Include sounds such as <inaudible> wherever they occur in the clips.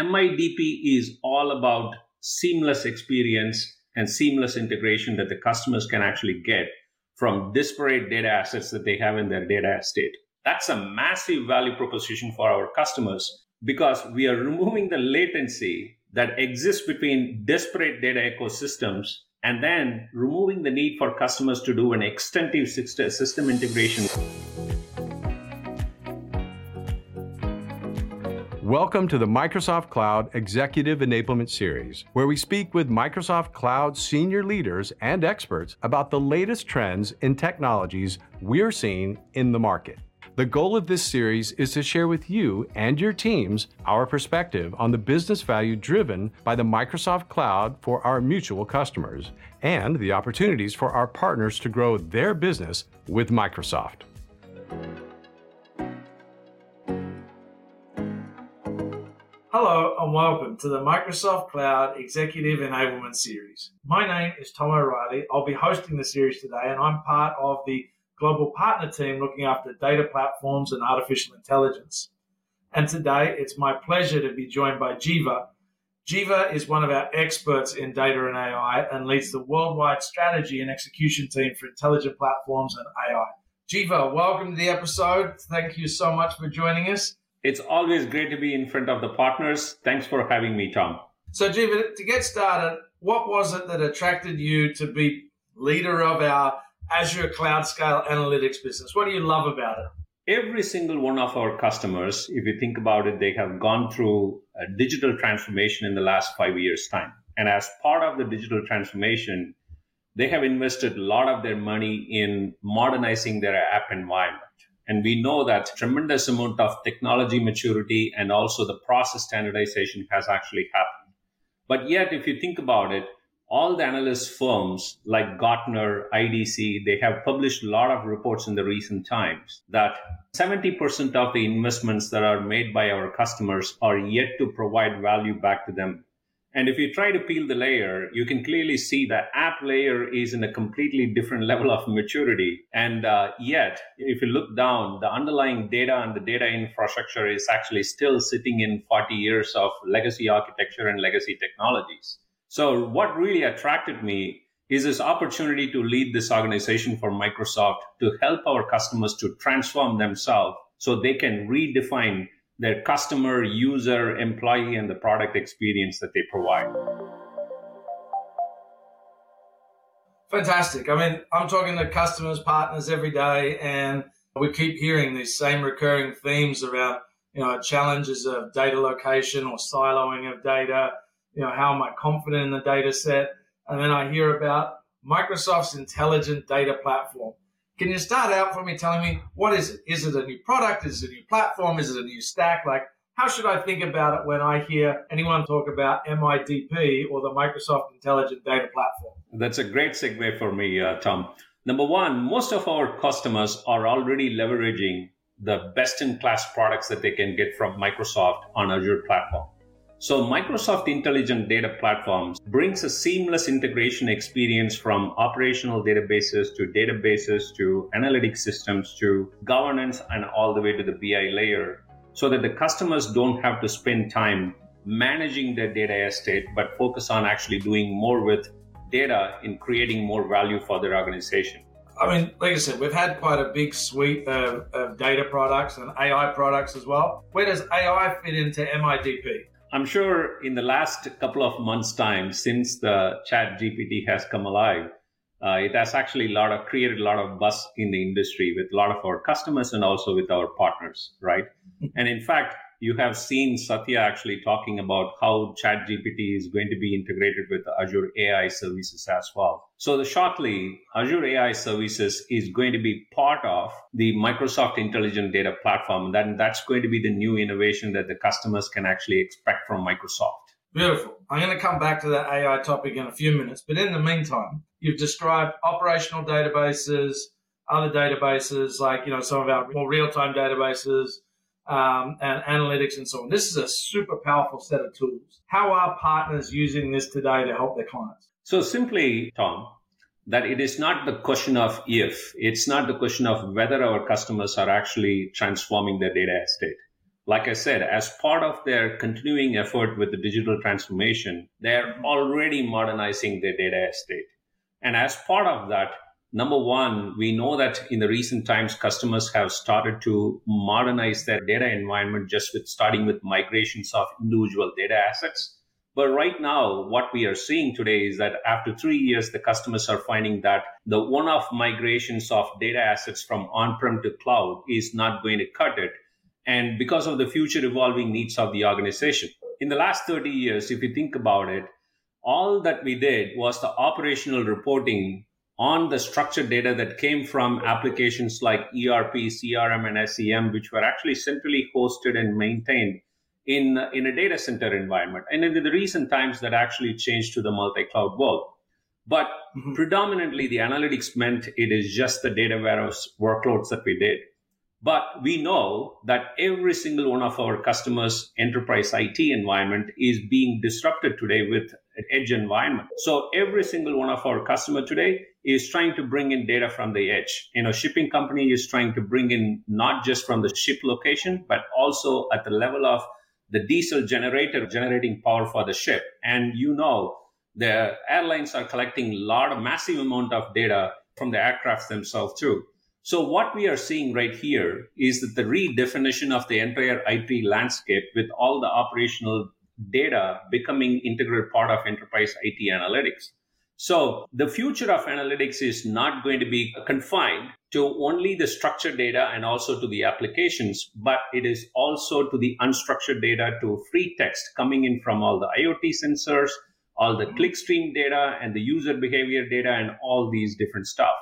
MIDP is all about seamless experience and seamless integration that the customers can actually get from disparate data assets that they have in their data estate. That's a massive value proposition for our customers because we are removing the latency that exists between disparate data ecosystems and then removing the need for customers to do an extensive system integration. Welcome to the Microsoft Cloud Executive Enablement Series, where we speak with Microsoft Cloud senior leaders and experts about the latest trends in technologies we're seeing in the market. The goal of this series is to share with you and your teams our perspective on the business value driven by the Microsoft Cloud for our mutual customers and the opportunities for our partners to grow their business with Microsoft. Hello and welcome to the Microsoft Cloud Executive Enablement Series. My name is Tom O'Reilly. I'll be hosting the series today, and I'm part of the global partner team looking after data platforms and artificial intelligence. And today it's my pleasure to be joined by Jeeva. Jeeva is one of our experts in data and AI and leads the worldwide strategy and execution team for intelligent platforms and AI. Jeeva, welcome to the episode. Thank you so much for joining us. It's always great to be in front of the partners. Thanks for having me, Tom. So, Jeeva, to get started, what was it that attracted you to be leader of our Azure Cloud Scale Analytics business? What do you love about it? Every single one of our customers, if you think about it, they have gone through a digital transformation in the last five years' time. And as part of the digital transformation, they have invested a lot of their money in modernizing their app environment. And we know that tremendous amount of technology maturity and also the process standardization has actually happened. But yet, if you think about it, all the analyst firms like Gartner, IDC, they have published a lot of reports in the recent times that 70% of the investments that are made by our customers are yet to provide value back to them and if you try to peel the layer, you can clearly see that app layer is in a completely different <laughs> level of maturity. And uh, yet, if you look down, the underlying data and the data infrastructure is actually still sitting in 40 years of legacy architecture and legacy technologies. So, what really attracted me is this opportunity to lead this organization for Microsoft to help our customers to transform themselves so they can redefine their customer, user, employee, and the product experience that they provide. Fantastic. I mean, I'm talking to customers, partners every day, and we keep hearing these same recurring themes around, you know, challenges of data location or siloing of data. You know, how am I confident in the data set? And then I hear about Microsoft's intelligent data platform. Can you start out for me telling me what is it? Is it a new product? Is it a new platform? Is it a new stack? Like, how should I think about it when I hear anyone talk about MIDP or the Microsoft Intelligent Data Platform? That's a great segue for me, uh, Tom. Number one, most of our customers are already leveraging the best in class products that they can get from Microsoft on Azure platform. So Microsoft Intelligent Data Platforms brings a seamless integration experience from operational databases to databases to analytic systems to governance and all the way to the BI layer so that the customers don't have to spend time managing their data estate but focus on actually doing more with data in creating more value for their organization. I mean, like I said, we've had quite a big suite of, of data products and AI products as well. Where does AI fit into MIDP? I'm sure in the last couple of months' time, since the Chat GPT has come alive, uh, it has actually a lot of created a lot of buzz in the industry with a lot of our customers and also with our partners, right? and in fact, you have seen Satya actually talking about how ChatGPT is going to be integrated with Azure AI services as well. So the shortly, Azure AI services is going to be part of the Microsoft Intelligent Data Platform. Then that's going to be the new innovation that the customers can actually expect from Microsoft. Beautiful. I'm going to come back to that AI topic in a few minutes. But in the meantime, you've described operational databases, other databases like, you know, some of our more real-time databases, um, and analytics and so on. This is a super powerful set of tools. How are partners using this today to help their clients? So simply, Tom, that it is not the question of if, it's not the question of whether our customers are actually transforming their data estate. like I said, as part of their continuing effort with the digital transformation, they're already modernizing their data estate. And as part of that, number one, we know that in the recent times, customers have started to modernize their data environment just with starting with migrations of individual data assets. But right now, what we are seeing today is that after three years, the customers are finding that the one off migrations of data assets from on prem to cloud is not going to cut it and because of the future evolving needs of the organization. In the last 30 years, if you think about it, all that we did was the operational reporting on the structured data that came from applications like ERP, CRM, and SCM, which were actually centrally hosted and maintained in, in a data center environment. And in the recent times, that actually changed to the multi cloud world. But mm-hmm. predominantly, the analytics meant it is just the data warehouse workloads that we did. But we know that every single one of our customers' enterprise IT environment is being disrupted today with an edge environment. So every single one of our customer today is trying to bring in data from the edge. You know, shipping company is trying to bring in not just from the ship location, but also at the level of the diesel generator generating power for the ship. And you know, the airlines are collecting a lot of massive amount of data from the aircraft themselves too. So what we are seeing right here is that the redefinition of the entire IT landscape with all the operational data becoming integral part of enterprise IT analytics. So the future of analytics is not going to be confined to only the structured data and also to the applications, but it is also to the unstructured data to free text coming in from all the IoT sensors, all the clickstream data and the user behavior data and all these different stuff.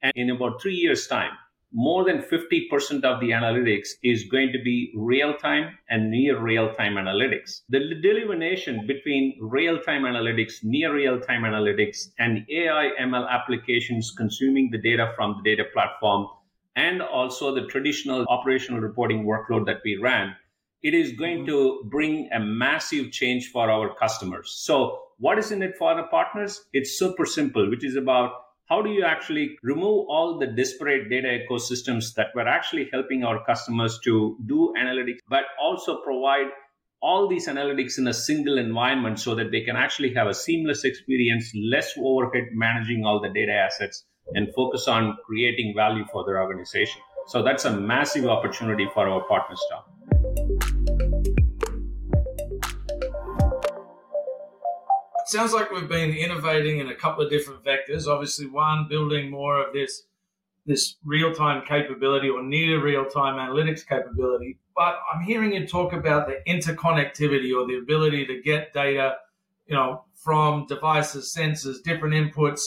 And in about three years' time, more than 50% of the analytics is going to be real time and near real time analytics. The delineation between real time analytics, near real time analytics, and AI ML applications consuming the data from the data platform, and also the traditional operational reporting workload that we ran, it is going mm-hmm. to bring a massive change for our customers. So, what is in it for the partners? It's super simple, which is about how do you actually remove all the disparate data ecosystems that were actually helping our customers to do analytics, but also provide all these analytics in a single environment so that they can actually have a seamless experience, less overhead managing all the data assets, and focus on creating value for their organization. So that's a massive opportunity for our partners, Tom. Sounds like we've been innovating in a couple of different vectors. Obviously, one building more of this this real time capability or near real time analytics capability. But I'm hearing you talk about the interconnectivity or the ability to get data, you know, from devices, sensors, different inputs,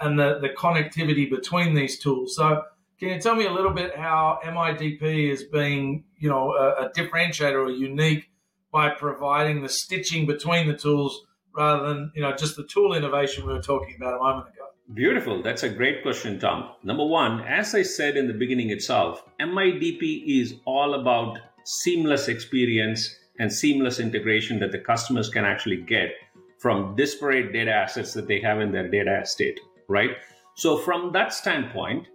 and the, the connectivity between these tools. So can you tell me a little bit how MIDP is being, you know, a, a differentiator or unique by providing the stitching between the tools rather than you know just the tool innovation we were talking about a moment ago? Beautiful. That's a great question, Tom. Number one, as I said in the beginning itself, MIDP is all about seamless experience and seamless integration that the customers can actually get from disparate data assets that they have in their data estate, right? So, from that standpoint,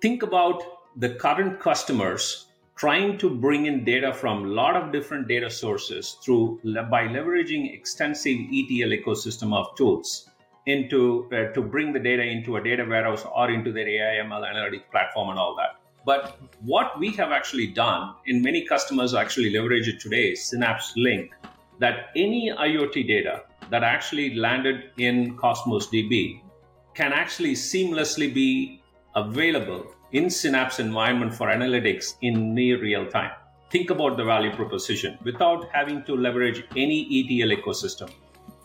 think about the current customers trying to bring in data from a lot of different data sources through by leveraging extensive ETL ecosystem of tools into uh, to bring the data into a data warehouse or into their AI ML analytics platform and all that. But what we have actually done, and many customers actually leverage it today, Synapse Link, that any IoT data that actually landed in Cosmos DB can actually seamlessly be available in Synapse environment for analytics in near real time. Think about the value proposition without having to leverage any ETL ecosystem.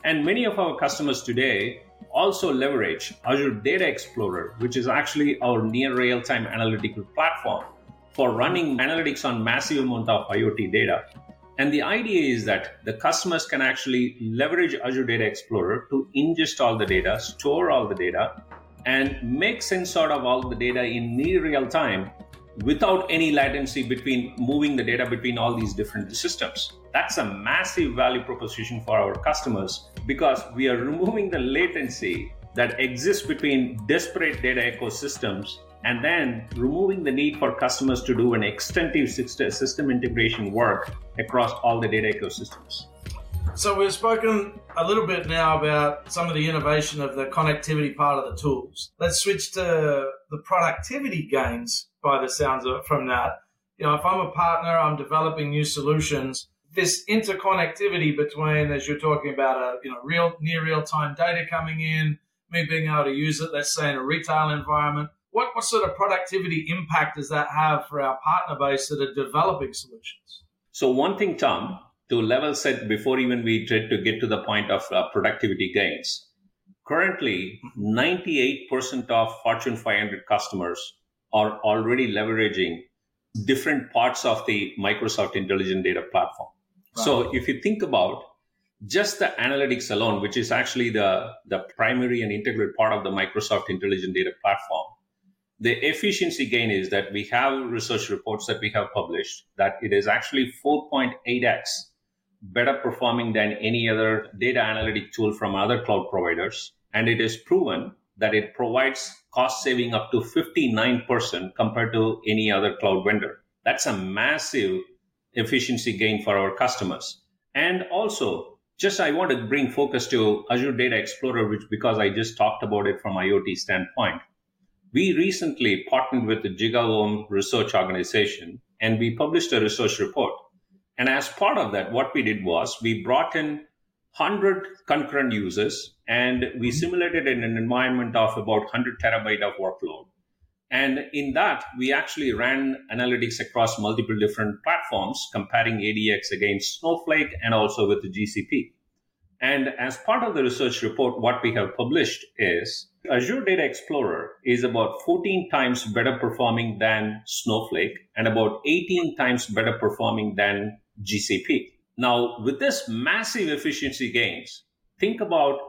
And many of our customers today also leverage Azure Data Explorer, which is actually our near real time analytical platform for running analytics on massive amount of IoT data. And the idea is that the customers can actually leverage Azure Data Explorer to ingest all the data, store all the data, and make sense out of all the data in near real time without any latency between moving the data between all these different systems. That's a massive value proposition for our customers because we are removing the latency that exists between disparate data ecosystems and then removing the need for customers to do an extensive system integration work across all the data ecosystems. So we've spoken a little bit now about some of the innovation of the connectivity part of the tools. Let's switch to the productivity gains by the sounds of it from that. You know, if I'm a partner, I'm developing new solutions. This interconnectivity between, as you're talking about, a you know real near real time data coming in, me being able to use it, let's say in a retail environment. What what sort of productivity impact does that have for our partner base that are developing solutions? So one thing, Tom, to level set before even we try to get to the point of uh, productivity gains. Currently, 98% of Fortune 500 customers are already leveraging different parts of the Microsoft Intelligent Data Platform. Right. So if you think about just the analytics alone, which is actually the, the primary and integral part of the Microsoft Intelligent Data Platform, the efficiency gain is that we have research reports that we have published that it is actually 4.8x better performing than any other data analytic tool from other cloud providers. And it is proven that it provides cost saving up to 59% compared to any other cloud vendor. That's a massive efficiency gain for our customers. And also, just I want to bring focus to Azure Data Explorer, which because I just talked about it from IoT standpoint. We recently partnered with the GigaOM Research Organization and we published a research report and as part of that, what we did was we brought in 100 concurrent users and we mm-hmm. simulated in an environment of about 100 terabyte of workload. And in that, we actually ran analytics across multiple different platforms, comparing ADX against Snowflake and also with the GCP. And as part of the research report, what we have published is Azure Data Explorer is about 14 times better performing than Snowflake and about 18 times better performing than GCP. Now, with this massive efficiency gains, think about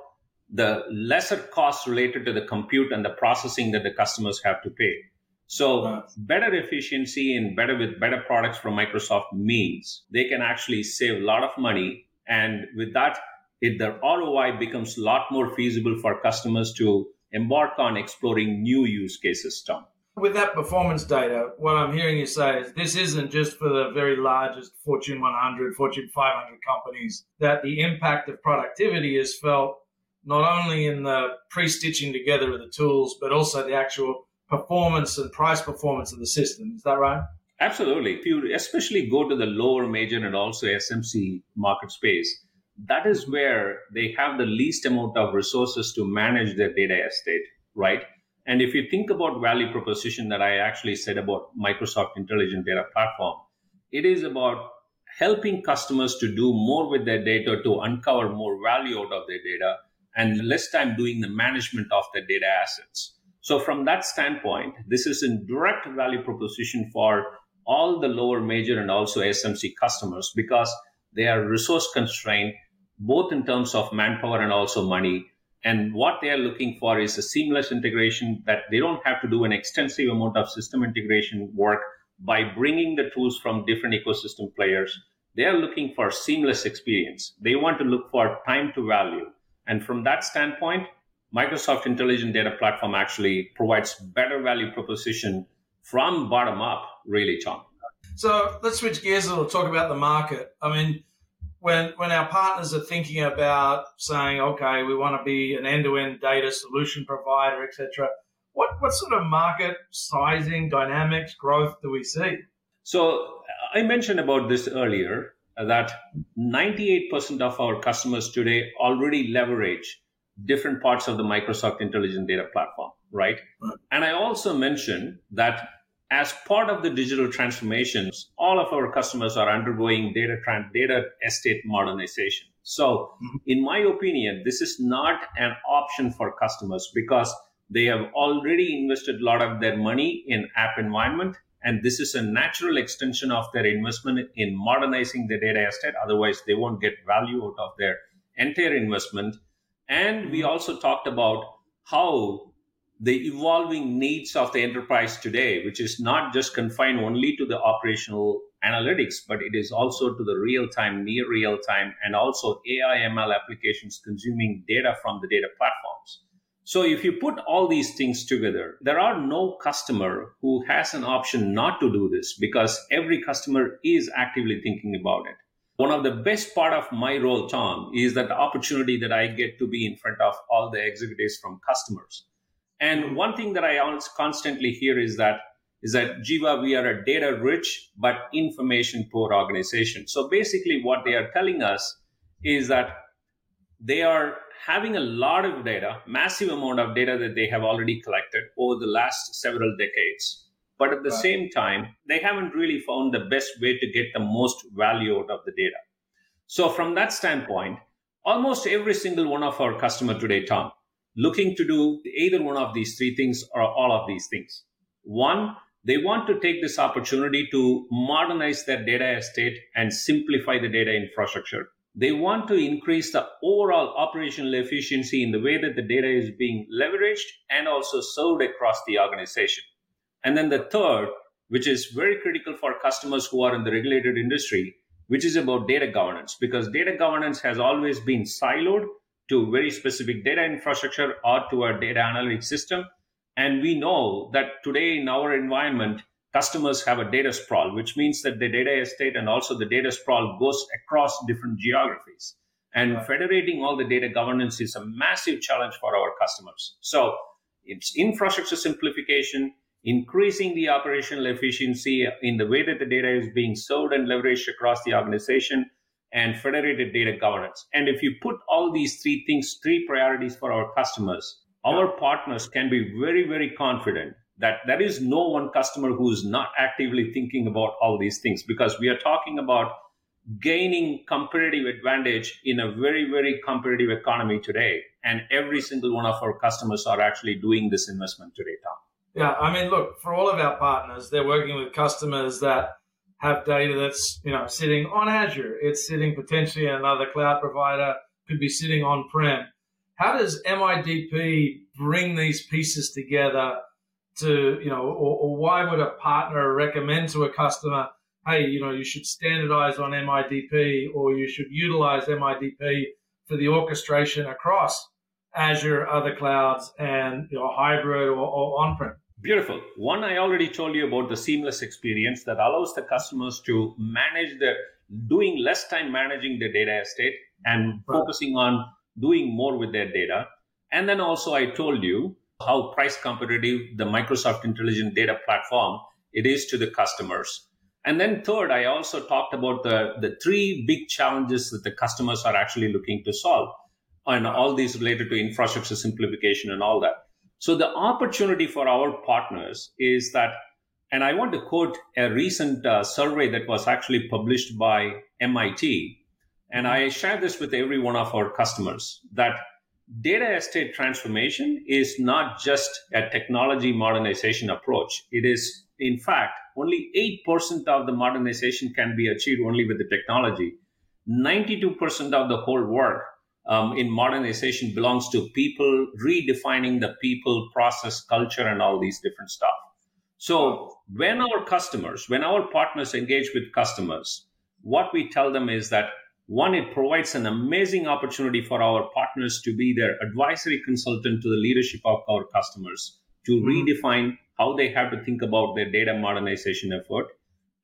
the lesser costs related to the compute and the processing that the customers have to pay. So better efficiency and better with better products from Microsoft means they can actually save a lot of money. And with that, it, the ROI becomes a lot more feasible for customers to embark on exploring new use cases, Tom. With that performance data, what I'm hearing you say is this isn't just for the very largest Fortune 100, Fortune 500 companies, that the impact of productivity is felt not only in the pre stitching together of the tools, but also the actual performance and price performance of the system. Is that right? Absolutely. If you especially go to the lower major and also SMC market space, that is where they have the least amount of resources to manage their data estate, right? And if you think about value proposition that I actually said about Microsoft Intelligent Data Platform, it is about helping customers to do more with their data to uncover more value out of their data and less time doing the management of their data assets. So from that standpoint, this is a direct value proposition for all the lower major and also SMC customers because they are resource constrained both in terms of manpower and also money and what they are looking for is a seamless integration that they don't have to do an extensive amount of system integration work by bringing the tools from different ecosystem players. They are looking for seamless experience. They want to look for time to value. And from that standpoint, Microsoft Intelligent Data Platform actually provides better value proposition from bottom up, really, Tom. So let's switch gears a little, talk about the market. I mean, when when our partners are thinking about saying, okay, we want to be an end-to-end data solution provider, etc., what what sort of market sizing, dynamics, growth do we see? So I mentioned about this earlier uh, that 98% of our customers today already leverage different parts of the Microsoft Intelligent Data Platform, right? right. And I also mentioned that as part of the digital transformations, all of our customers are undergoing data data estate modernization. So, mm-hmm. in my opinion, this is not an option for customers because they have already invested a lot of their money in app environment, and this is a natural extension of their investment in modernizing the data estate. Otherwise, they won't get value out of their entire investment. And we mm-hmm. also talked about how the evolving needs of the enterprise today, which is not just confined only to the operational analytics, but it is also to the real time, near real time, and also AI ML applications consuming data from the data platforms. So if you put all these things together, there are no customer who has an option not to do this because every customer is actively thinking about it. One of the best part of my role, Tom, is that the opportunity that I get to be in front of all the executives from customers. And one thing that I constantly hear is that is that Jeeva, we are a data rich but information poor organization. So basically, what they are telling us is that they are having a lot of data, massive amount of data that they have already collected over the last several decades. But at the right. same time, they haven't really found the best way to get the most value out of the data. So from that standpoint, almost every single one of our customer today, Tom, looking to do either one of these three things or all of these things. One, they want to take this opportunity to modernize their data estate and simplify the data infrastructure they want to increase the overall operational efficiency in the way that the data is being leveraged and also served across the organization. And then the third, which is very critical for customers who are in the regulated industry, which is about data governance, because data governance has always been siloed to very specific data infrastructure or to a data analytics system. And we know that today in our environment, customers have a data sprawl, which means that the data estate and also the data sprawl goes across different geographies. And right. federating all the data governance is a massive challenge for our customers. So it's infrastructure simplification, increasing the operational efficiency in the way that the data is being sold and leveraged across the organization, and federated data governance. And if you put all these three things, three priorities for our customers, our partners can be very, very confident that there is no one customer who is not actively thinking about all these things because we are talking about gaining competitive advantage in a very very competitive economy today. And every single one of our customers are actually doing this investment today tom. Yeah i mean look for all of our partners they're working with customers that have data that's you know sitting on azure it's sitting potentially in another cloud provider could be sitting on prem how does midp bring these pieces together to, you know, or, or why would a partner recommend to a customer, hey, you know, you should standardize on MIDP or you should utilize MIDP for the orchestration across Azure, other clouds, and you know, hybrid or, or on-prem? Beautiful. One, I already told you about the seamless experience that allows the customers to manage their doing less time managing their data estate and right. focusing on doing more with their data. And then also, I told you how price competitive the Microsoft Intelligent Data Platform it is to the customers. And then third, I also talked about the, the three big challenges that the customers are actually looking to solve and all these related to infrastructure simplification and all that. So the opportunity for our partners is that, and I want to quote a recent uh, survey that was actually published by MIT. And I share this with every one of our customers that data estate transformation is not just a technology modernization approach. It is, in fact, only 8% of the modernization can be achieved only with the technology. 92% of the whole work um, in modernization belongs to people redefining the people, process, culture, and all these different stuff. So when our customers, when our partners engage with customers, what we tell them is that one, it provides an amazing opportunity for our partners to be their advisory consultant to the leadership of our customers to mm-hmm. redefine how they have to think about their data modernization effort.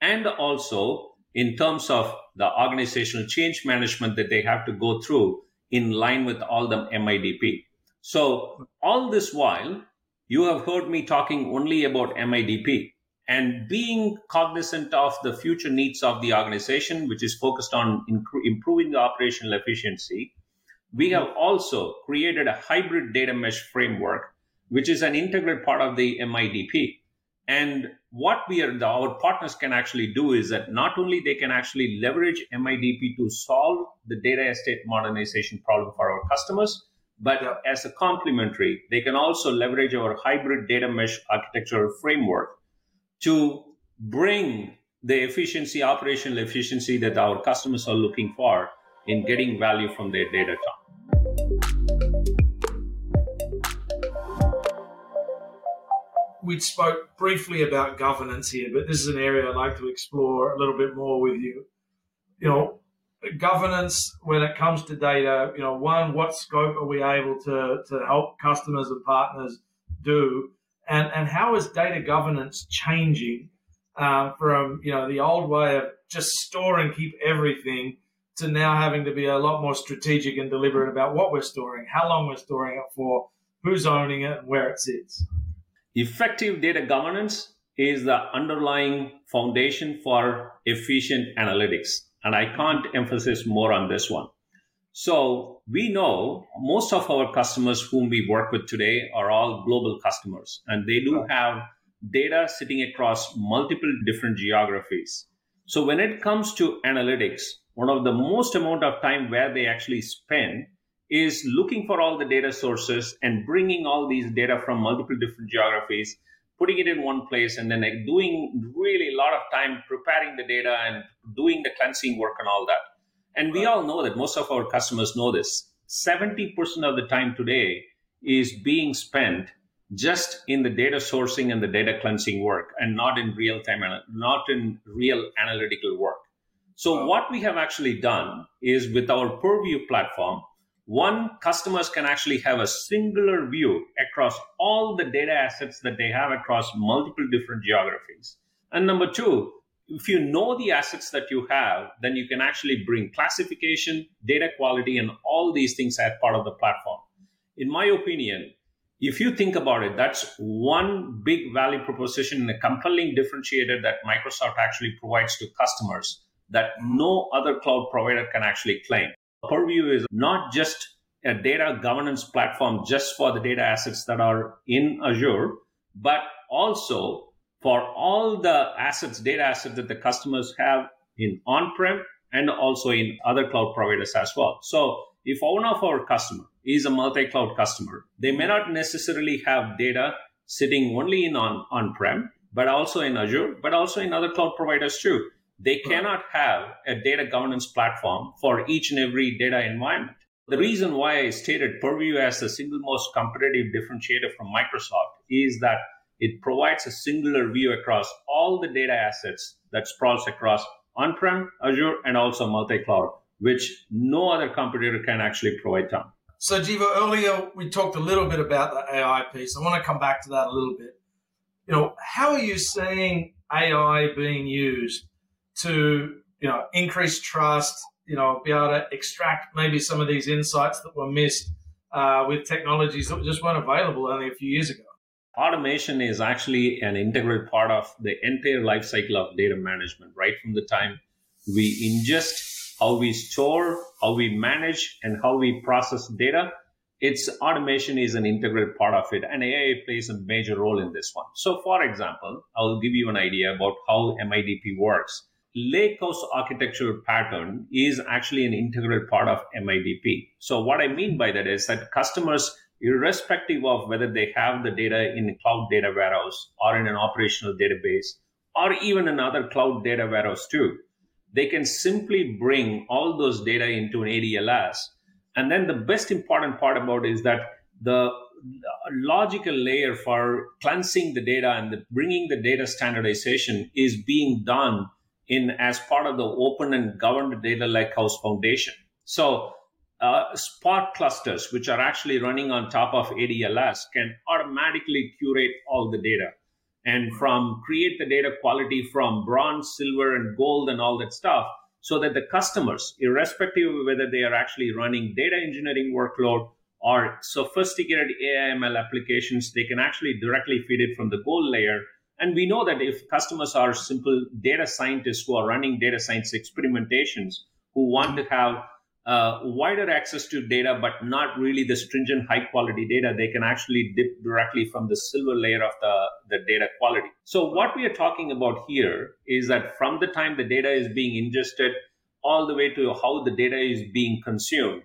And also, in terms of the organizational change management that they have to go through in line with all the MIDP. So, all this while, you have heard me talking only about MIDP and being cognizant of the future needs of the organization, which is focused on improving the operational efficiency, we have also created a hybrid data mesh framework, which is an integral part of the MIDP. And what we are, our partners can actually do is that not only they can actually leverage MIDP to solve the data estate modernization problem for our customers, but yeah. as a complementary, they can also leverage our hybrid data mesh architectural framework to bring the efficiency, operational efficiency that our customers are looking for in getting value from their data. We spoke briefly about governance here, but this is an area I'd like to explore a little bit more with you. You know, governance when it comes to data. You know, one, what scope are we able to to help customers and partners do, and and how is data governance changing uh, from you know the old way of just store and keep everything to now having to be a lot more strategic and deliberate about what we're storing, how long we're storing it for, who's owning it, and where it sits. Effective data governance is the underlying foundation for efficient analytics. And I can't emphasize more on this one. So we know most of our customers whom we work with today are all global customers, and they do have data sitting across multiple different geographies. So when it comes to analytics, one of the most amount of time where they actually spend is looking for all the data sources and bringing all these data from multiple different geographies putting it in one place and then like doing really a lot of time preparing the data and doing the cleansing work and all that. And we all know that most of our customers know this. 70% of the time today is being spent just in the data sourcing and the data cleansing work and not in real time not in real analytical work. So what we have actually done is with our purview platform one, customers can actually have a singular view across all the data assets that they have across multiple different geographies. And number two, if you know the assets that you have, then you can actually bring classification, data quality, and all these things as part of the platform. In my opinion, if you think about it, that's one big value proposition and a compelling differentiator that Microsoft actually provides to customers that no other cloud provider can actually claim. Purview is not just a data governance platform just for the data assets that are in Azure, but also for all the assets, data assets that the customers have in on-prem and also in other cloud providers as well. So if one of our customer is a multi-cloud customer, they may not necessarily have data sitting only in on, on-prem, but also in Azure, but also in other cloud providers too. They hmm. cannot have a data governance platform for each and every data environment. The reason why I stated Purview as the single most competitive differentiator from Microsoft is that it provides a singular view across all the data assets that sprawls across on-prem, Azure, and also multi-cloud, which no other competitor can actually provide, Tom. So, Jeeva, earlier we talked a little bit about the AI piece. I want to come back to that a little bit. You know, how are you seeing AI being used to you know increase trust, you know, be able to extract maybe some of these insights that were missed uh, with technologies that just weren't available only a few years ago. Automation is actually an integral part of the entire life cycle of data management, right from the time we ingest, how we store, how we manage, and how we process data. Its automation is an integral part of it, and AI plays a major role in this one. So, for example, I'll give you an idea about how MIDP works lakehouse architectural pattern is actually an integral part of MIDP. So what I mean by that is that customers, irrespective of whether they have the data in a cloud data warehouse or in an operational database or even another cloud data warehouse too, they can simply bring all those data into an ADLS. And then the best important part about is that the logical layer for cleansing the data and the, bringing the data standardization is being done in as part of the open and governed data lakehouse foundation. So uh, Spark clusters, which are actually running on top of ADLS, can automatically curate all the data and from create the data quality from bronze, silver, and gold and all that stuff so that the customers, irrespective of whether they are actually running data engineering workload or sophisticated AIML applications, they can actually directly feed it from the gold layer and we know that if customers are simple data scientists who are running data science experimentations, who want to have uh, wider access to data, but not really the stringent high quality data, they can actually dip directly from the silver layer of the, the data quality. So, what we are talking about here is that from the time the data is being ingested all the way to how the data is being consumed,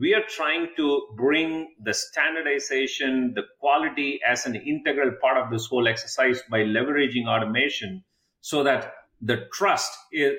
we are trying to bring the standardization, the quality as an integral part of this whole exercise by leveraging automation so that the trust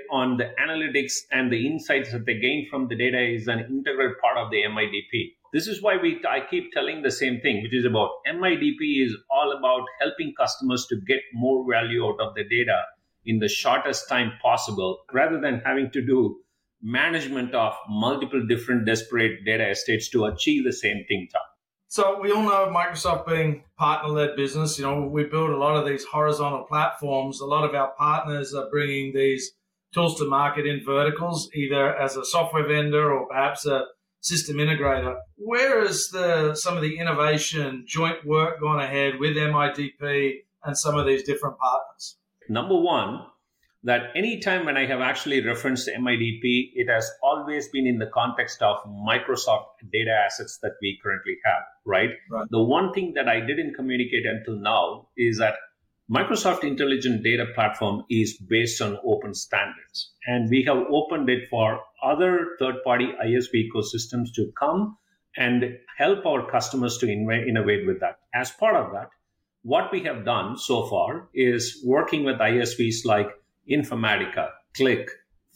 on the analytics and the insights that they gain from the data is an integral part of the MIDP. This is why we I keep telling the same thing, which is about MIDP is all about helping customers to get more value out of the data in the shortest time possible rather than having to do management of multiple different disparate data estates to achieve the same thing. Tom. So we all know Microsoft being partner-led business. You know, we build a lot of these horizontal platforms. A lot of our partners are bringing these tools to market in verticals, either as a software vendor or perhaps a system integrator. Where is the some of the innovation joint work gone ahead with MIDP and some of these different partners? Number one, that anytime when I have actually referenced MIDP, it has always been in the context of Microsoft data assets that we currently have, right? right? The one thing that I didn't communicate until now is that Microsoft Intelligent Data Platform is based on open standards, and we have opened it for other third party ISV ecosystems to come and help our customers to innovate with that. As part of that, what we have done so far is working with ISVs like Informatica, Qlik,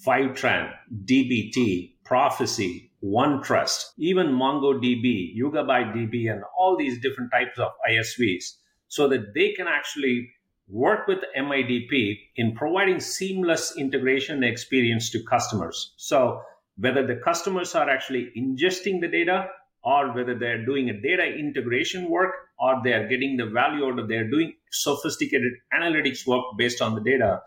Fivetran, DBT, Prophecy, OneTrust, even MongoDB, Yugabyte DB, and all these different types of ISVs so that they can actually work with MIDP in providing seamless integration experience to customers. So whether the customers are actually ingesting the data or whether they're doing a data integration work or they're getting the value out of they're doing sophisticated analytics work based on the data,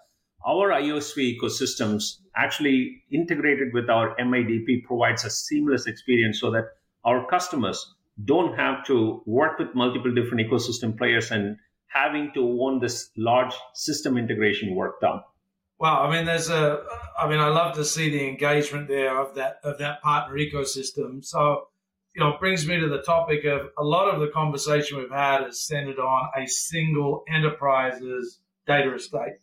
our ISV ecosystems actually integrated with our MIDP provides a seamless experience so that our customers don't have to work with multiple different ecosystem players and having to own this large system integration work done. Wow, I mean, there's a, I mean, I love to see the engagement there of that of that partner ecosystem. So, you know, brings me to the topic of a lot of the conversation we've had is centered on a single enterprise's data estate.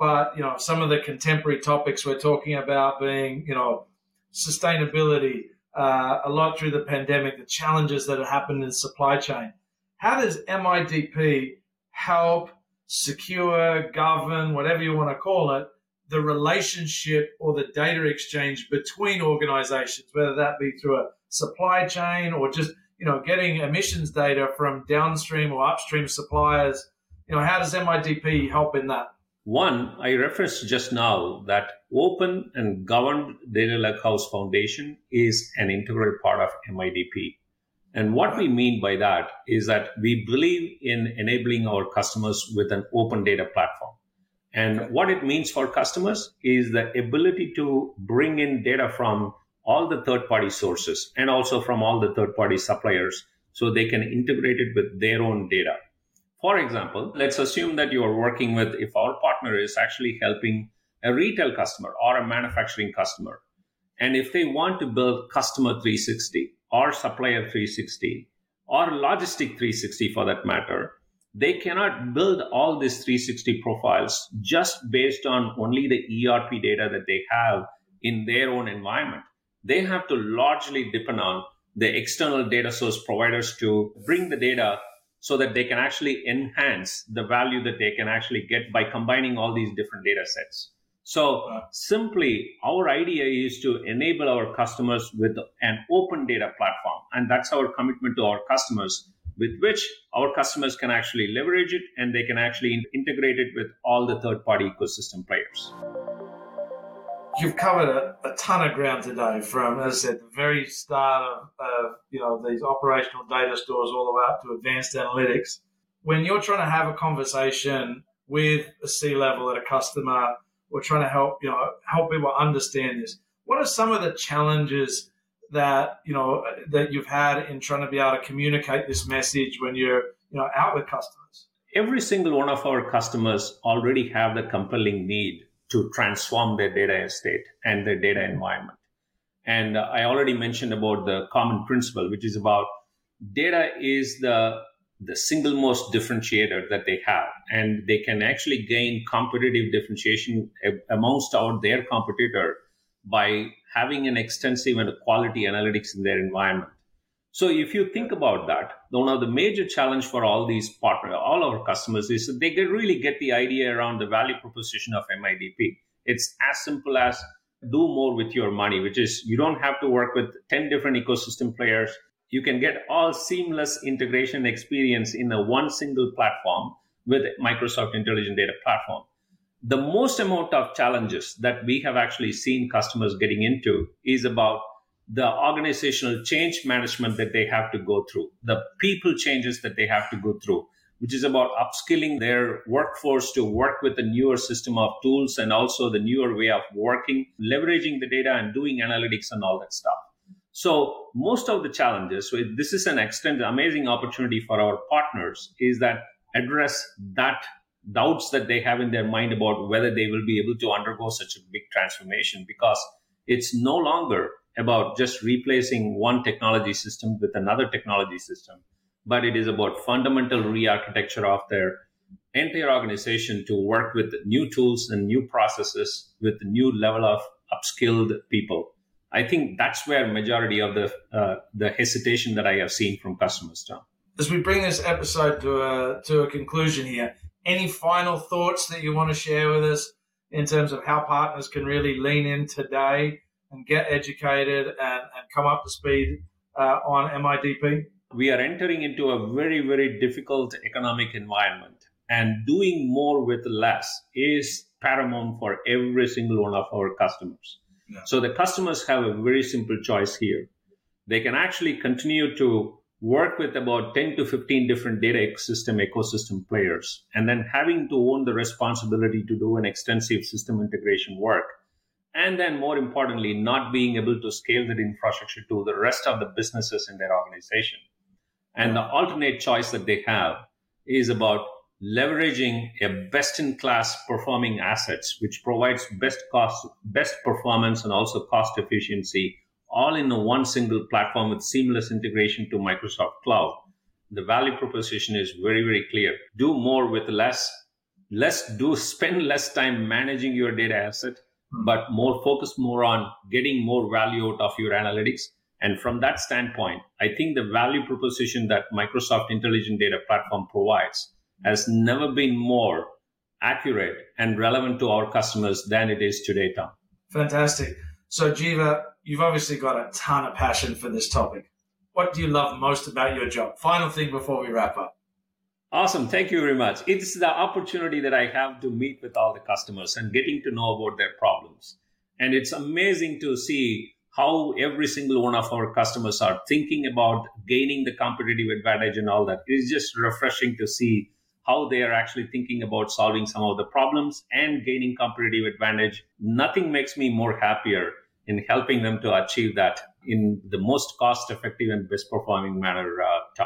But you know, some of the contemporary topics we're talking about being, you know, sustainability, uh, a lot through the pandemic, the challenges that have happened in supply chain. How does MIDP help secure, govern, whatever you want to call it, the relationship or the data exchange between organizations, whether that be through a supply chain or just you know getting emissions data from downstream or upstream suppliers. You know, how does MIDP help in that? One, I referenced just now that open and governed data lakehouse foundation is an integral part of MIDP. And what we mean by that is that we believe in enabling our customers with an open data platform. And what it means for customers is the ability to bring in data from all the third party sources and also from all the third party suppliers so they can integrate it with their own data. For example, let's assume that you are working with, if our partner is actually helping a retail customer or a manufacturing customer, and if they want to build customer 360 or supplier 360 or logistic 360 for that matter, they cannot build all these 360 profiles just based on only the ERP data that they have in their own environment. They have to largely depend on the external data source providers to bring the data so that they can actually enhance the value that they can actually get by combining all these different data sets. So simply, our idea is to enable our customers with an open data platform. And that's our commitment to our customers, with which our customers can actually leverage it and they can actually integrate it with all the third party ecosystem players. You've covered a, a, ton of ground today from, as I said, the very start of, uh, you know, these operational data stores all the way up to advanced analytics. When you're trying to have a conversation with a C level at a customer, we're trying to help you know help people understand this. What are some of the challenges that you know that you've had in trying to be able to communicate this message when you're you know out with customers? Every single one of our customers already have the compelling need to transform their data estate and their data environment. And uh, I already mentioned about the common principle, which is about data is the the single most differentiator that they have and they can actually gain competitive differentiation amongst our their competitor by having an extensive and quality analytics in their environment so if you think about that one of the major challenge for all these partner all our customers is that they can really get the idea around the value proposition of midp it's as simple as do more with your money which is you don't have to work with 10 different ecosystem players. You can get all seamless integration experience in a one single platform with Microsoft Intelligent Data Platform. The most amount of challenges that we have actually seen customers getting into is about the organizational change management that they have to go through, the people changes that they have to go through, which is about upskilling their workforce to work with the newer system of tools and also the newer way of working, leveraging the data and doing analytics and all that stuff. So most of the challenges, so this is an extended amazing opportunity for our partners, is that address that doubts that they have in their mind about whether they will be able to undergo such a big transformation because it's no longer about just replacing one technology system with another technology system, but it is about fundamental re-architecture of their entire organization to work with new tools and new processes with new level of upskilled people. I think that's where majority of the uh, the hesitation that I have seen from customers, Tom. As we bring this episode to a to a conclusion here, any final thoughts that you want to share with us in terms of how partners can really lean in today and get educated and, and come up to speed uh, on MIDP? We are entering into a very, very difficult economic environment, and doing more with less is paramount for every single one of our customers. Yeah. So the customers have a very simple choice here. They can actually continue to work with about 10 to 15 different data system ecosystem players and then having to own the responsibility to do an extensive system integration work and then more importantly not being able to scale that infrastructure to the rest of the businesses in their organization. And the alternate choice that they have is about leveraging a best in class performing assets which provides best cost best performance and also cost efficiency all in one single platform with seamless integration to microsoft cloud. The value proposition is very very clear. Do more with less. Less do spend less time managing your data asset Hmm. but more focused more on getting more value out of your analytics. And from that standpoint, I think the value proposition that Microsoft Intelligent Data Platform provides has never been more accurate and relevant to our customers than it is today, Tom. Fantastic. So, Jeeva, you've obviously got a ton of passion for this topic. What do you love most about your job? Final thing before we wrap up. Awesome. Thank you very much. It's the opportunity that I have to meet with all the customers and getting to know about their problems. And it's amazing to see how every single one of our customers are thinking about gaining the competitive advantage and all that. It's just refreshing to see how they are actually thinking about solving some of the problems and gaining competitive advantage. Nothing makes me more happier in helping them to achieve that in the most cost effective and best performing manner, uh,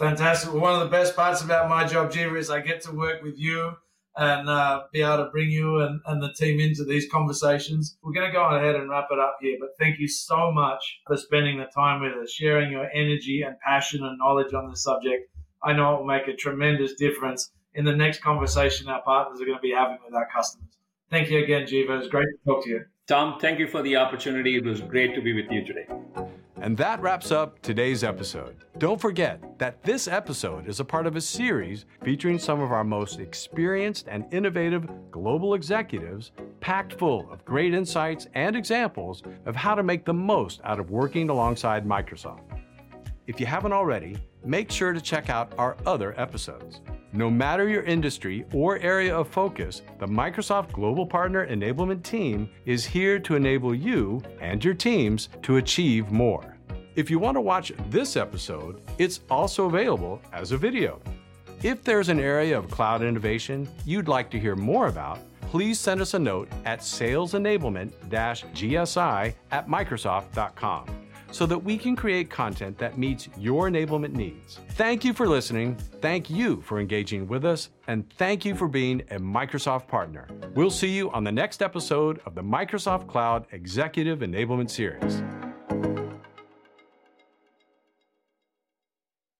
Fantastic. Well, one of the best parts about my job, Jeeva, is I get to work with you and uh, be able to bring you and, and the team into these conversations. We're going to go ahead and wrap it up here, but thank you so much for spending the time with us, sharing your energy and passion and knowledge on this subject. I know it will make a tremendous difference in the next conversation our partners are going to be having with our customers. Thank you again, Jeeva. It was great to talk to you. Tom, thank you for the opportunity. It was great to be with you today. And that wraps up today's episode. Don't forget that this episode is a part of a series featuring some of our most experienced and innovative global executives, packed full of great insights and examples of how to make the most out of working alongside Microsoft. If you haven't already, make sure to check out our other episodes. No matter your industry or area of focus, the Microsoft Global Partner Enablement Team is here to enable you and your teams to achieve more. If you want to watch this episode, it's also available as a video. If there's an area of cloud innovation you'd like to hear more about, please send us a note at salesenablement-gsi at microsoft.com so that we can create content that meets your enablement needs. Thank you for listening, thank you for engaging with us, and thank you for being a Microsoft partner. We'll see you on the next episode of the Microsoft Cloud Executive Enablement Series.